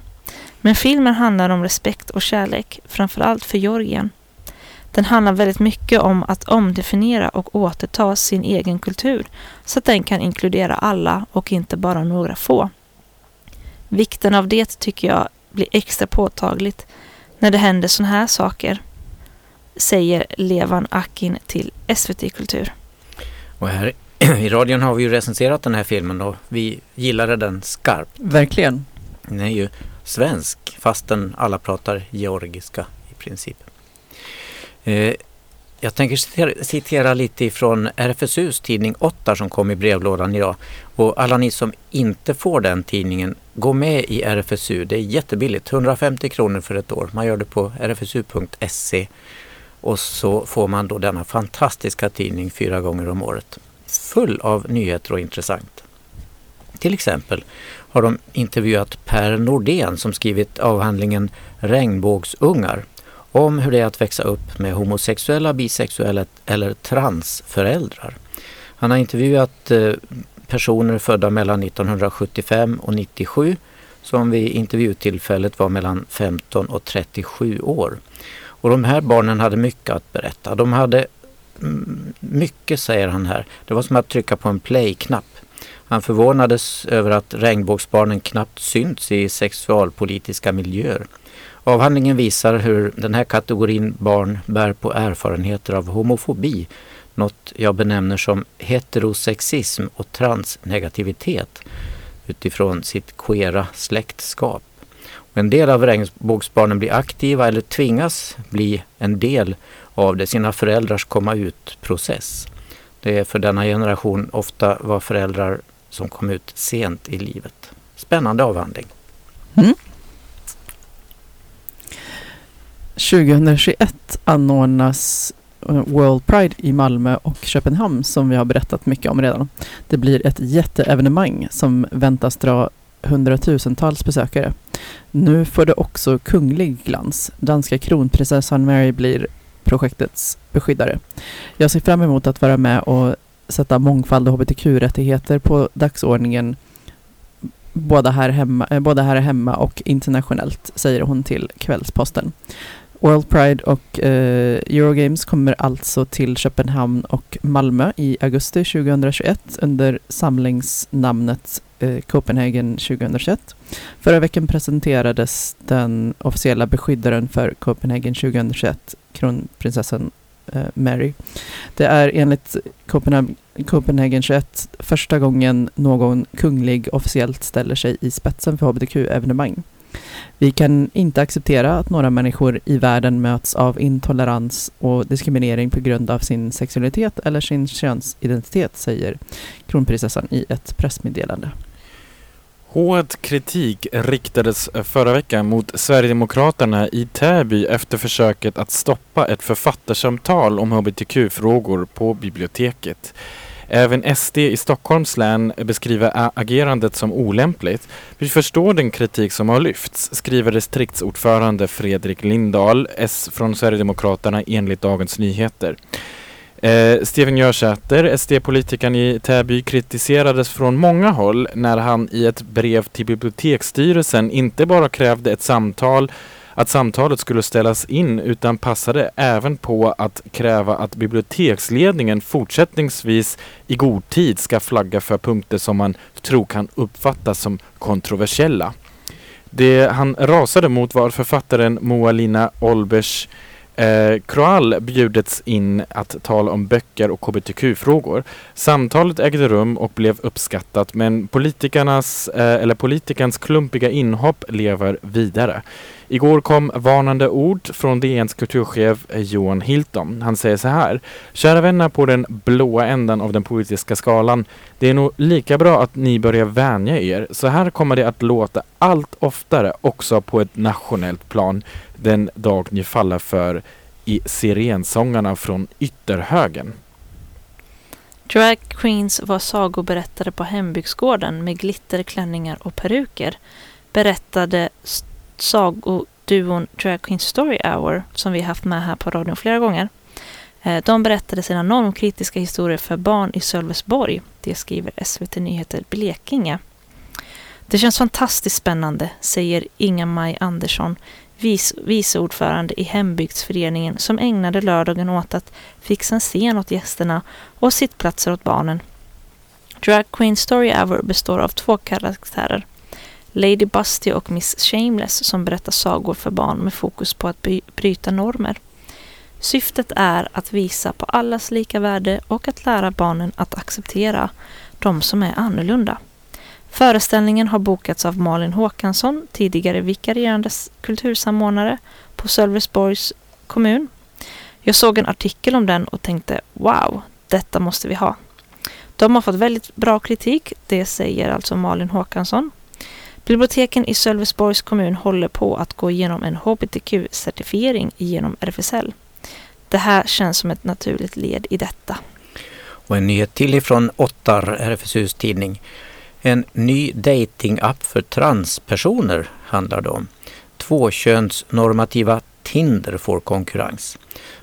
[SPEAKER 2] Men filmen handlar om respekt och kärlek, framförallt för Georgien. Den handlar väldigt mycket om att omdefiniera och återta sin egen kultur så att den kan inkludera alla och inte bara några få. Vikten av det tycker jag blir extra påtagligt när det händer sådana här saker, säger Levan Akin till SVT Kultur.
[SPEAKER 4] Och här i radion har vi ju recenserat den här filmen och vi gillade den skarpt.
[SPEAKER 1] Verkligen.
[SPEAKER 4] Den är ju svensk fastän alla pratar georgiska i princip. Eh, jag tänker citera, citera lite ifrån RFSUs tidning 8 som kom i brevlådan idag. Och alla ni som inte får den tidningen, gå med i RFSU. Det är jättebilligt, 150 kronor för ett år. Man gör det på rfsu.se och så får man då denna fantastiska tidning fyra gånger om året. Full av nyheter och intressant. Till exempel har de intervjuat Per Nordén som skrivit avhandlingen Regnbågsungar om hur det är att växa upp med homosexuella, bisexuella eller transföräldrar. Han har intervjuat eh, personer födda mellan 1975 och 97 som vid intervjutillfället var mellan 15 och 37 år. Och de här barnen hade mycket att berätta. De hade mm, mycket, säger han här. Det var som att trycka på en play-knapp. Han förvånades över att regnbågsbarnen knappt synts i sexualpolitiska miljöer. Avhandlingen visar hur den här kategorin barn bär på erfarenheter av homofobi, något jag benämner som heterosexism och transnegativitet utifrån sitt queera släktskap. Och en del av regnbågsbarnen blir aktiva eller tvingas bli en del av det, sina föräldrars komma ut-process. Det är för denna generation ofta var föräldrar som kom ut sent i livet. Spännande avhandling. Mm.
[SPEAKER 1] 2021 anordnas eh, World Pride i Malmö och Köpenhamn som vi har berättat mycket om redan. Det blir ett jätteevenemang som väntas dra hundratusentals besökare. Nu får det också kunglig glans. Danska kronprinsessan Mary blir projektets beskyddare. Jag ser fram emot att vara med och sätta mångfald och hbtq-rättigheter på dagsordningen både här, hemma, eh, både här hemma och internationellt, säger hon till Kvällsposten. World Pride och eh, Eurogames kommer alltså till Köpenhamn och Malmö i augusti 2021 under samlingsnamnet eh, Copenhagen 2021. Förra veckan presenterades den officiella beskyddaren för Copenhagen 2021, kronprinsessan eh, Mary. Det är enligt Copenhagen, Copenhagen 21 första gången någon kunglig officiellt ställer sig i spetsen för hbtq-evenemang. Vi kan inte acceptera att några människor i världen möts av intolerans och diskriminering på grund av sin sexualitet eller sin könsidentitet, säger kronprinsessan i ett pressmeddelande.
[SPEAKER 3] Hård kritik riktades förra veckan mot Sverigedemokraterna i Täby efter försöket att stoppa ett författarsamtal om hbtq-frågor på biblioteket. Även SD i Stockholms län beskriver agerandet som olämpligt. Vi förstår den kritik som har lyfts, skriver distriktsordförande Fredrik Lindahl, S från Sverigedemokraterna enligt Dagens Nyheter. Eh, Steven Görsäter, SD-politikern i Täby, kritiserades från många håll när han i ett brev till biblioteksstyrelsen inte bara krävde ett samtal att samtalet skulle ställas in utan passade även på att kräva att biblioteksledningen fortsättningsvis i god tid ska flagga för punkter som man tror kan uppfattas som kontroversiella. Det han rasade mot var författaren Moalina Olbers Eh, Kroal bjudits in att tala om böcker och hbtq-frågor. Samtalet ägde rum och blev uppskattat men politikernas, eh, eller politikerns klumpiga inhopp lever vidare. Igår kom varnande ord från DNs kulturchef Johan Hilton. Han säger så här. Kära vänner på den blåa änden av den politiska skalan. Det är nog lika bra att ni börjar vänja er. Så här kommer det att låta allt oftare också på ett nationellt plan den dag ni faller för i sirensångarna från ytterhögen.
[SPEAKER 2] Drag queens var sagoberättare på hembygdsgården med glitterklänningar och peruker. Berättade st- sagoduon Drag Queen Story Hour som vi haft med här på radion flera gånger. Eh, de berättade sina normkritiska historier för barn i Sölvesborg. Det skriver SVT Nyheter Blekinge. Det känns fantastiskt spännande, säger Inga-Maj Andersson, vice ordförande i hembygdsföreningen som ägnade lördagen åt att fixa en scen åt gästerna och sittplatser åt barnen. Drag Queen Story Hour består av två karaktärer. Lady Busty och Miss Shameless som berättar sagor för barn med fokus på att by- bryta normer. Syftet är att visa på allas lika värde och att lära barnen att acceptera de som är annorlunda. Föreställningen har bokats av Malin Håkansson, tidigare vikarierande kultursamordnare på Sölvesborgs kommun. Jag såg en artikel om den och tänkte wow, detta måste vi ha. De har fått väldigt bra kritik, det säger alltså Malin Håkansson. Biblioteken i Sölvesborgs kommun håller på att gå igenom en hbtq-certifiering genom RFSL. Det här känns som ett naturligt led i detta.
[SPEAKER 4] Och en nyhet till ifrån Ottar, RFSUs tidning. En ny datingapp för transpersoner handlar det om. Tvåkönsnormativa Tinder får konkurrens.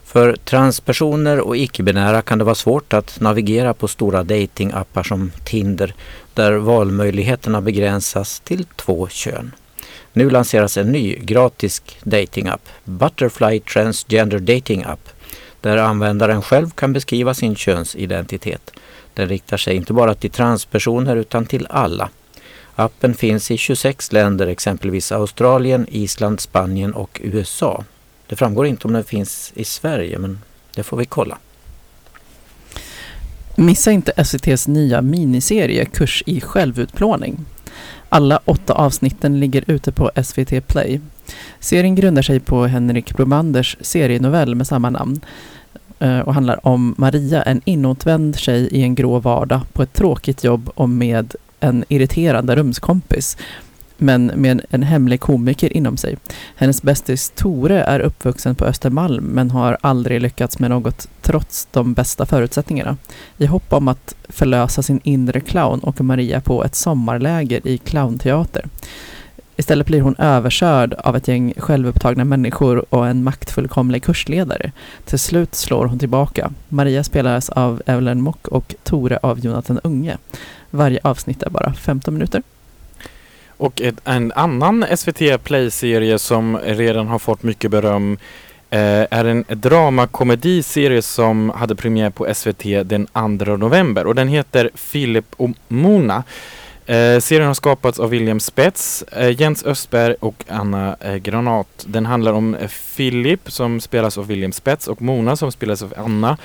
[SPEAKER 4] För transpersoner och icke-binära kan det vara svårt att navigera på stora datingappar som Tinder där valmöjligheterna begränsas till två kön. Nu lanseras en ny gratis datingapp, Butterfly Transgender Dating App, där användaren själv kan beskriva sin könsidentitet. Den riktar sig inte bara till transpersoner utan till alla. Appen finns i 26 länder, exempelvis Australien, Island, Spanien och USA. Det framgår inte om den finns i Sverige, men det får vi kolla.
[SPEAKER 1] Missa inte SVTs nya miniserie Kurs i självutplåning. Alla åtta avsnitten ligger ute på SVT Play. Serien grundar sig på Henrik Bromanders serienovell med samma namn eh, och handlar om Maria, en inåtvänd tjej i en grå vardag på ett tråkigt jobb och med en irriterande rumskompis men med en hemlig komiker inom sig. Hennes bästis Tore är uppvuxen på Östermalm men har aldrig lyckats med något trots de bästa förutsättningarna. I hopp om att förlösa sin inre clown åker Maria på ett sommarläger i clownteater. Istället blir hon överkörd av ett gäng självupptagna människor och en maktfullkomlig kursledare. Till slut slår hon tillbaka. Maria spelas av Evelyn Mock och Tore av Jonathan Unge. Varje avsnitt är bara 15 minuter.
[SPEAKER 3] Och ett, en annan SVT Play-serie som redan har fått mycket beröm eh, är en dramakomediserie som hade premiär på SVT den 2 november och den heter Filip och Mona. Eh, serien har skapats av William Spets, eh, Jens Östberg och Anna eh, Granat. Den handlar om eh, Filip som spelas av William Spets och Mona som spelas av Anna.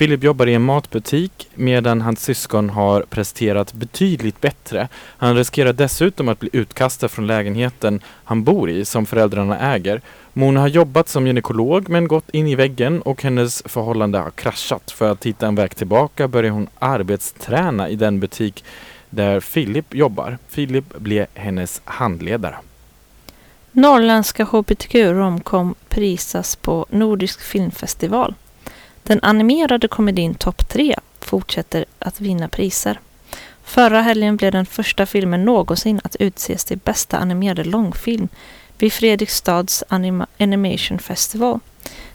[SPEAKER 3] Philip jobbar i en matbutik medan hans syskon har presterat betydligt bättre. Han riskerar dessutom att bli utkastad från lägenheten han bor i som föräldrarna äger. Mona har jobbat som gynekolog men gått in i väggen och hennes förhållande har kraschat. För att hitta en väg tillbaka börjar hon arbetsträna i den butik där Philip jobbar. Philip blir hennes handledare.
[SPEAKER 2] Norrländska hbtq-romcom prisas på Nordisk filmfestival. Den animerade komedin Topp 3 fortsätter att vinna priser. Förra helgen blev den första filmen någonsin att utses till bästa animerade långfilm vid Fredrikstads Anima Animation Festival.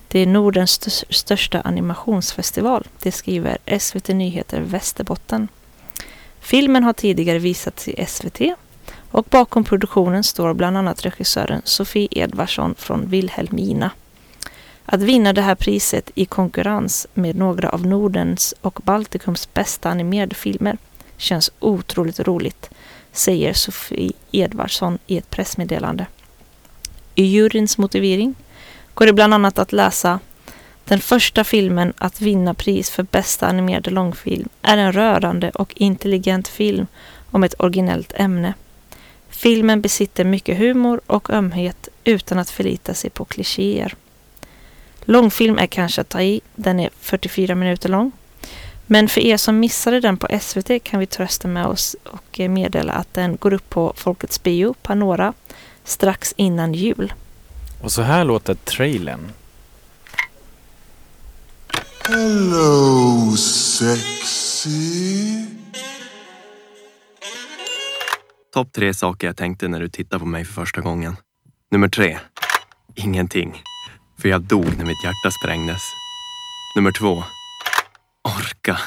[SPEAKER 2] Det är Nordens st- största animationsfestival, det skriver SVT Nyheter Västerbotten. Filmen har tidigare visats i SVT och bakom produktionen står bland annat regissören Sofie Edvardsson från Vilhelmina. Att vinna det här priset i konkurrens med några av Nordens och Baltikums bästa animerade filmer känns otroligt roligt, säger Sofie Edvardsson i ett pressmeddelande. I juryns motivering går det bland annat att läsa den första filmen att vinna pris för bästa animerade långfilm är en rörande och intelligent film om ett originellt ämne. Filmen besitter mycket humor och ömhet utan att förlita sig på klichéer. Långfilm är kanske att ta i. Den är 44 minuter lång. Men för er som missade den på SVT kan vi trösta med oss och meddela att den går upp på Folkets bio, Panora, strax innan jul.
[SPEAKER 3] Och så här låter trailern.
[SPEAKER 5] Hello, sexy.
[SPEAKER 10] Topp tre saker jag tänkte när du tittade på mig för första gången. Nummer tre. Ingenting. För jag dog när mitt hjärta sprängdes. Nummer två. Orka.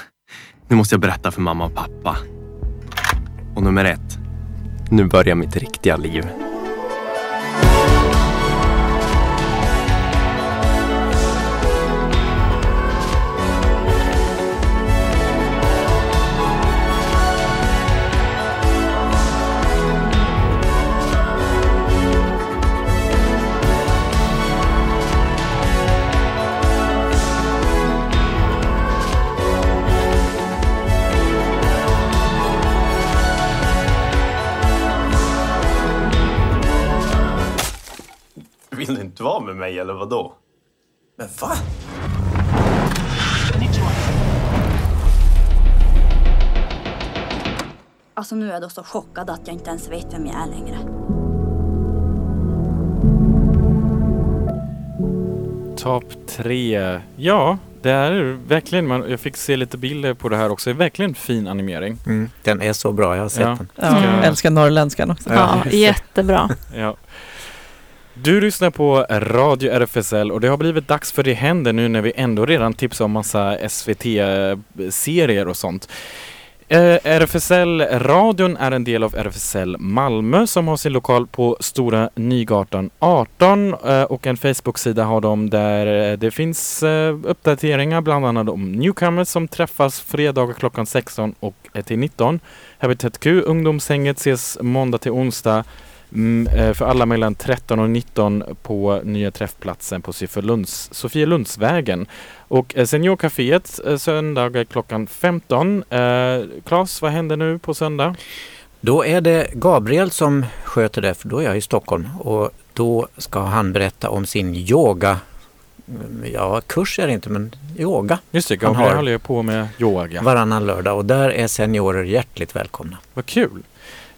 [SPEAKER 10] Nu måste jag berätta för mamma och pappa. Och nummer ett. Nu börjar mitt riktiga liv.
[SPEAKER 11] Eller vad då?
[SPEAKER 10] Men va?
[SPEAKER 12] Alltså nu är jag då så chockad att jag inte ens vet vem jag är längre.
[SPEAKER 3] Topp tre. Ja, det är verkligen, man, jag fick se lite bilder på det här också. Det är verkligen fin animering.
[SPEAKER 4] Mm, den är så bra, jag har sett
[SPEAKER 3] Ja.
[SPEAKER 4] den.
[SPEAKER 1] Ja,
[SPEAKER 2] Mm.
[SPEAKER 1] Älskar norrländskan också.
[SPEAKER 2] Ja, jättebra.
[SPEAKER 3] Ja. Du lyssnar på Radio RFSL och det har blivit dags för Det händer nu när vi ändå redan tipsar om massa SVT-serier och sånt. Eh, RFSL-radion är en del av RFSL Malmö som har sin lokal på Stora Nygatan 18 eh, och en Facebook-sida har de där eh, det finns uppdateringar bland annat om newcomers som träffas fredagar klockan 16 och till 19. Habitat Q, ungdomshänget ses måndag till onsdag för alla mellan 13 och 19 på nya träffplatsen på Sofielunds, Sofielundsvägen. Och eh, Seniorcaféet eh, söndagar klockan 15. Eh, Claes, vad händer nu på söndag?
[SPEAKER 4] Då är det Gabriel som sköter det, för då är jag i Stockholm. Och då ska han berätta om sin yoga, ja kurs är det inte, men yoga.
[SPEAKER 3] Just det,
[SPEAKER 4] Han
[SPEAKER 3] Gabriel
[SPEAKER 4] har-
[SPEAKER 3] håller ju på med yoga.
[SPEAKER 4] Varannan lördag och där är seniorer hjärtligt välkomna.
[SPEAKER 3] Vad kul!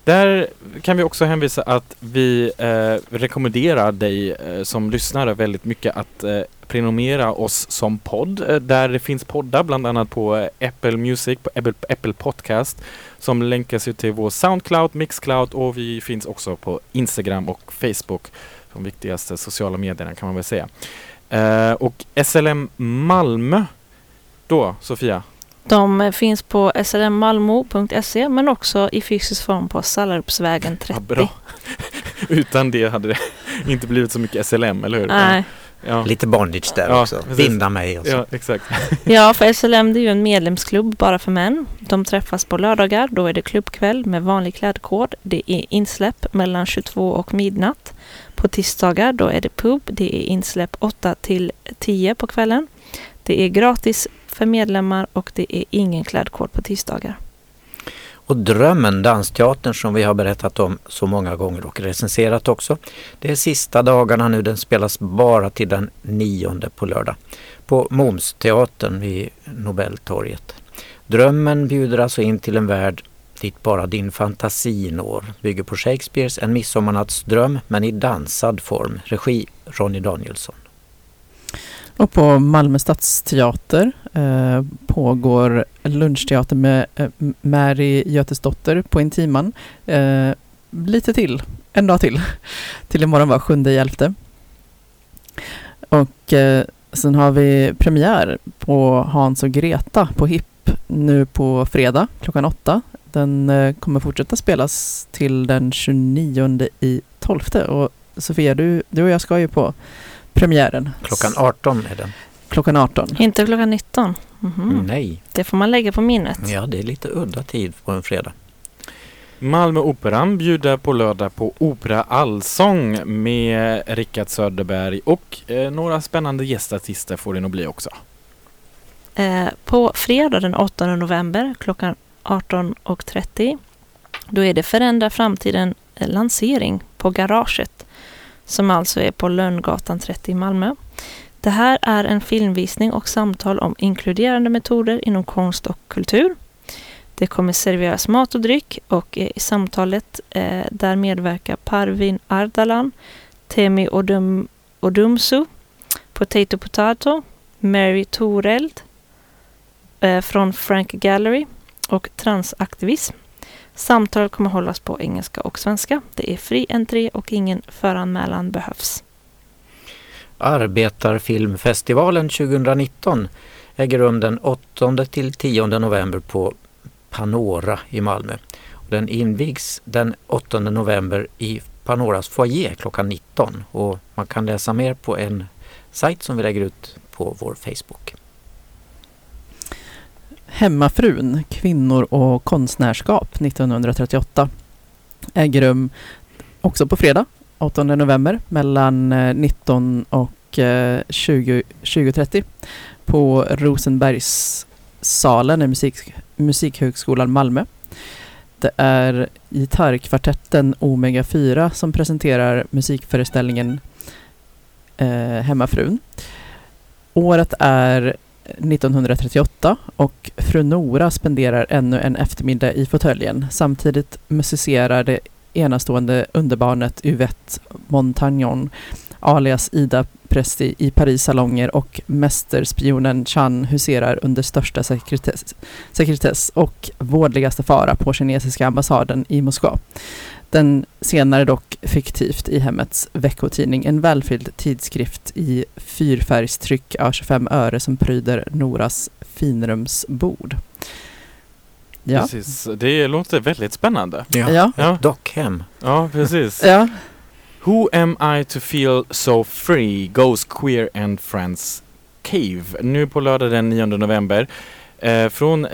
[SPEAKER 3] Där kan vi också hänvisa att vi eh, rekommenderar dig eh, som lyssnare väldigt mycket att eh, prenumerera oss som podd. Eh, där det finns poddar bland annat på eh, Apple Music, på Apple, Apple Podcast som länkas ju till vår Soundcloud, Mixcloud och vi finns också på Instagram och Facebook. De viktigaste sociala medierna kan man väl säga. Eh, och SLM Malmö då, Sofia?
[SPEAKER 2] De finns på slmmalmo.se men också i fysisk form på Sallarupsvägen 30.
[SPEAKER 3] Ja, bra. Utan det hade det inte blivit så mycket SLM, eller hur?
[SPEAKER 2] Nej.
[SPEAKER 3] Ja.
[SPEAKER 4] Lite bondage där
[SPEAKER 3] Ja,
[SPEAKER 4] också.
[SPEAKER 3] precis.
[SPEAKER 4] Binda mig och så.
[SPEAKER 3] Ja, exakt.
[SPEAKER 2] Ja, för SLM det är ju en medlemsklubb bara för män. De träffas på lördagar. Då är det klubbkväll med vanlig klädkod. Det är insläpp mellan 22 och midnatt. På tisdagar då är det pub. Det är insläpp 8 till 10 på kvällen. Det är gratis för medlemmar och det är ingen klädkod på tisdagar.
[SPEAKER 4] Och Drömmen, dansteatern som vi har berättat om så många gånger och recenserat också. Det är sista dagarna nu, den spelas bara till den nionde på lördag. På Momsteatern vid Nobeltorget. Drömmen bjuder alltså in till en värld dit bara din fantasi når. Bygger på Shakespeares En midsommarnattsdröm men i dansad form. Regi Ronny Danielsson.
[SPEAKER 1] Och på Malmö stadsteater eh, pågår lunchteater med eh, Mary Götesdotter på Intiman. Eh, lite till, en dag till. Till imorgon var sjunde elfte. Och eh, sen har vi premiär på Hans och Greta på HIP nu på fredag klockan åtta. Den eh, kommer fortsätta spelas till den 29 i 12. Och Sofia, du, du och jag ska ju på premiären.
[SPEAKER 4] Klockan 18 är den.
[SPEAKER 1] Klockan 18.
[SPEAKER 2] Inte klockan 19. Mhm.
[SPEAKER 4] Nej,
[SPEAKER 2] Det får man lägga på minnet.
[SPEAKER 4] ja det är lite udda tid på en fredag.
[SPEAKER 3] Malmö Operan bjuder på lördag på Opera Allsång med Rickard Söderberg och eh, några spännande gästartister får det nog bli också.
[SPEAKER 2] Eh, på fredag den 8 november klockan 18.30 då är det Förändra framtiden eh, lansering på Garaget som alltså är på Lönngatan 30 i Malmö. Det här är en filmvisning och samtal om inkluderande metoder inom konst och kultur. Det kommer serveras mat och dryck och i samtalet eh, där medverkar Parvin Ardalan, Temi Odum, Odumsu, Potato Potato, Mary Toreld eh, från Frank Gallery och Transaktivism. Samtal kommer hållas på engelska och svenska. Det är fri entré och ingen föranmälan behövs.
[SPEAKER 4] Arbetarfilmfestivalen 2019 äger rum den 8 till 10 november på Panora i Malmö. Den invigs den 8 november i Panoras foyer klockan 19 och man kan läsa mer på en sajt som vi lägger ut på vår Facebook.
[SPEAKER 1] Hemmafrun, kvinnor och konstnärskap 1938 äger rum också på fredag 8 november mellan eh, 19 och eh, 20, 20.30 på Rosenbergssalen i musik, Musikhögskolan Malmö. Det är gitarrkvartetten Omega 4 som presenterar musikföreställningen eh, Hemmafrun. Året är 1938 och fru Nora spenderar ännu en eftermiddag i fåtöljen. Samtidigt musicerar det enastående underbarnet Yvette Montagnon alias Ida Presti i Paris salonger och mästerspionen Chan huserar under största sekretess, sekretess och vårdligaste fara på kinesiska ambassaden i Moskva. Den senare dock fiktivt i hemmets veckotidning, en välfylld tidskrift i fyrfärgstryck av 25 öre som pryder Noras finrumsbord.
[SPEAKER 3] Ja. Precis, det låter väldigt spännande.
[SPEAKER 4] Ja, ja. ja. Dockhem.
[SPEAKER 3] Ja, precis.
[SPEAKER 1] ja.
[SPEAKER 3] Who am I to feel so free? Goes Queer and Friends Cave. Nu på lördag den 9 november. Eh, från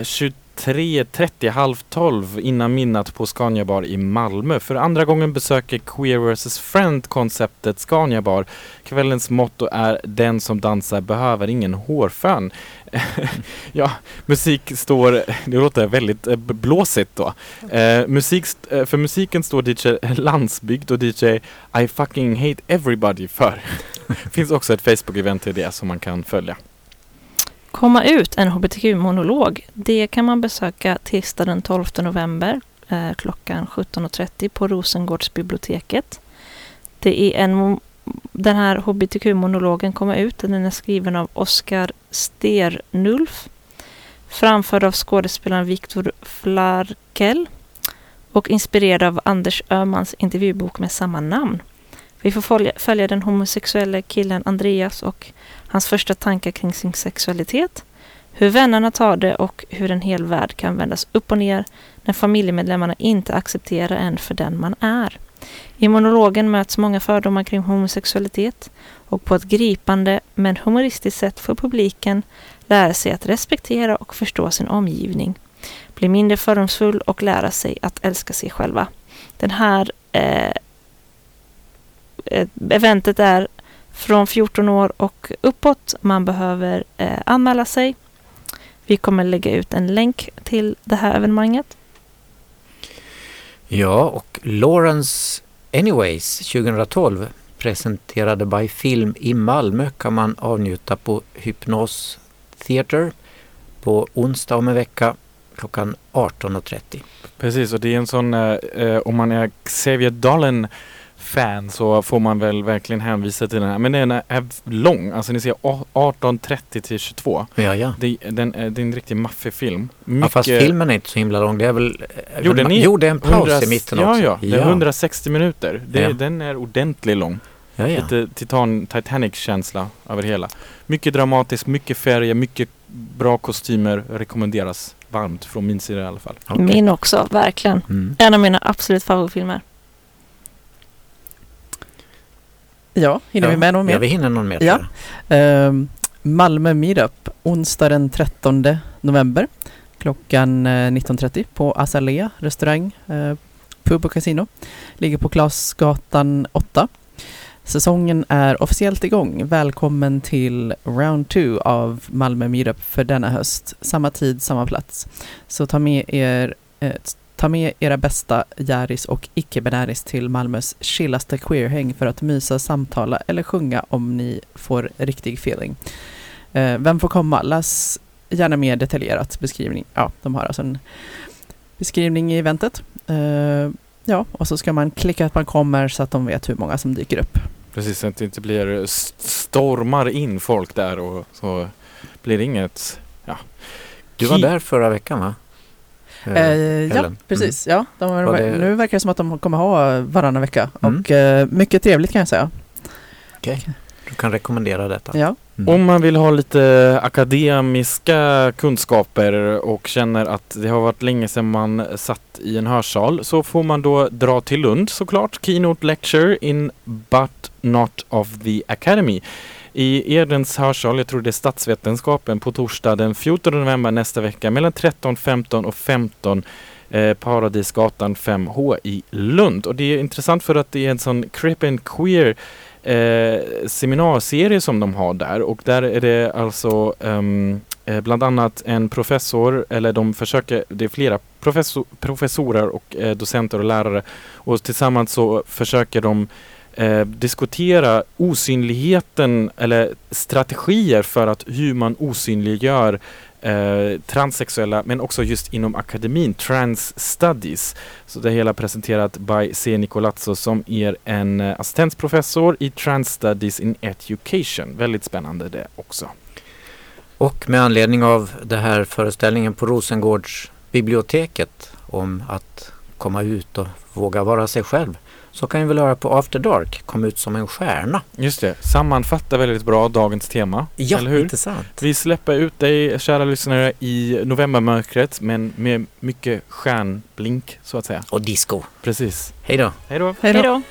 [SPEAKER 3] 3.30 halv 12 innan midnatt på Scania Bar i Malmö. För andra gången besöker Queer vs Friend-konceptet Scania Bar. Kvällens motto är Den som dansar behöver ingen hårfön. ja, musik står, det låter väldigt eh, blåsigt då. Eh, musik, eh, för musiken står DJ Landsbygd och DJ I fucking hate everybody för. finns också ett Facebook-event till det som man kan följa.
[SPEAKER 2] Komma ut, en hbtq-monolog. Det kan man besöka tisdag den 12 november eh, klockan 17.30 på Rosengårdsbiblioteket. Det är en den här hbtq-monologen kommer ut. Den är skriven av Oskar Sternulf. Framförd av skådespelaren Viktor Flarkel. Och inspirerad av Anders Öhmans intervjubok med samma namn. Vi får följa, följa den homosexuella killen Andreas och hans första tankar kring sin sexualitet. Hur vännerna tar det och hur en hel värld kan vändas upp och ner när familjemedlemmarna inte accepterar en för den man är. I monologen möts många fördomar kring homosexualitet och på ett gripande men humoristiskt sätt får publiken lära sig att respektera och förstå sin omgivning, bli mindre fördomsfull och lära sig att älska sig själva. Den här eh, eh eventet är från 14 år och uppåt. Man behöver eh, anmäla sig. Vi kommer lägga ut en länk till det här evenemanget.
[SPEAKER 4] Ja, och Lawrence Anyways 2012 presenterade by Film i Malmö kan man avnjuta på Hypnos Theater på onsdag om en vecka klockan 18.30.
[SPEAKER 3] Precis, och det är en sån, eh, eh om man är Xavier Dolan fan så får man väl verkligen hänvisa till den här. Men den är lång, alltså ni ser 18.30 till 22.
[SPEAKER 4] Ja, ja.
[SPEAKER 3] Det, den, det är en riktig maffig film.
[SPEAKER 4] Ja, fast filmen är inte så himla lång. Det är väl...
[SPEAKER 3] Jo, den är,
[SPEAKER 4] jo, det är en paus 100, i mitten
[SPEAKER 3] ja,
[SPEAKER 4] också.
[SPEAKER 3] Ja, ja. Det är 160 minuter. Det, ja. Den är ordentligt lång.
[SPEAKER 4] Ja, ja.
[SPEAKER 3] Lite Titan, Titanic-känsla över hela. Mycket dramatiskt, mycket färger, mycket bra kostymer. Rekommenderas varmt från min sida i alla fall.
[SPEAKER 2] Okay. Min också, verkligen. Mm. En av mina absolut favoritfilmer.
[SPEAKER 1] Ja, hinner
[SPEAKER 4] ja,
[SPEAKER 1] vi med någon mer?
[SPEAKER 4] Ja, vi hinner någon mer.
[SPEAKER 1] Ja. Uh, Malmö Meetup, onsdag den 13 november klockan 19.30 eh, på Azalea restaurang, uh, pub och casino. Ligger på Klasgatan 8. Säsongen är officiellt igång. Välkommen till round 2 av Malmö Meetup för denna höst. Samma tid, samma plats. Så ta med er ett Ta med era bästa järis och icke-binäris till Malmös chillaste queerhäng för att mysa, samtala eller sjunga om ni får riktig feeling. Eh, vem får komma? Läs gärna mer detaljerat beskrivning. Ja, de har alltså en beskrivning i eventet. Eh, ja, och så ska man klicka att man kommer så att de vet hur många som dyker upp.
[SPEAKER 3] Precis, så att det inte blir st- stormar in folk där och så blir det inget... Ja.
[SPEAKER 4] Du var där förra veckan va?
[SPEAKER 1] Eh, ja,
[SPEAKER 4] Ellen.
[SPEAKER 1] precis. Ja, de,
[SPEAKER 4] det-
[SPEAKER 1] Nu verkar det som att de kommer ha varannan vecka.
[SPEAKER 4] Mm.
[SPEAKER 1] Och eh, mycket trevligt kan jag säga.
[SPEAKER 4] Okej, du kan rekommendera detta.
[SPEAKER 1] Ja.
[SPEAKER 4] Mm.
[SPEAKER 3] Om man vill ha lite akademiska kunskaper och känner att det har varit länge sedan man satt i en hörsal så får man då dra till Lund såklart. Keynote lecture in But Not of the Academy. I Edens hörsal, jag tror det är statsvetenskapen, på torsdag den 14 november nästa vecka mellan 13, 15 och 15 eh, Paradisgatan 5H i Lund. Och det är intressant för att det är en sån crip and queer eh, seminarserie som de har där och där är det alltså ehm, eh, bland annat en professor, eller de försöker, det är flera professor, professorer och eh, docenter och lärare och tillsammans så försöker de eh, diskutera osynligheten eller strategier för att hur man osynliggör eh, transsexuella men också just inom akademin, trans studies. Så det hela presenterat by C. Nicolazzo som är en eh, assistensprofessor i trans studies in education. Väldigt spännande det också.
[SPEAKER 4] Och med anledning av den här föreställningen på Rosengårdsbiblioteket om att komma ut och våga vara sig själv så kan vi väl höra på After Dark, kom ut som en stjärna.
[SPEAKER 3] Just det, sammanfattar väldigt bra dagens tema.
[SPEAKER 4] Ja,
[SPEAKER 3] eller hur?
[SPEAKER 4] intressant.
[SPEAKER 3] Vi släpper ut dig, kära lyssnare, i novembermörkret men med mycket stjärnblink så att säga.
[SPEAKER 4] Och disco.
[SPEAKER 3] Precis.
[SPEAKER 4] Hej då.
[SPEAKER 3] Hej då.
[SPEAKER 1] Hej då.
[SPEAKER 2] Hej då!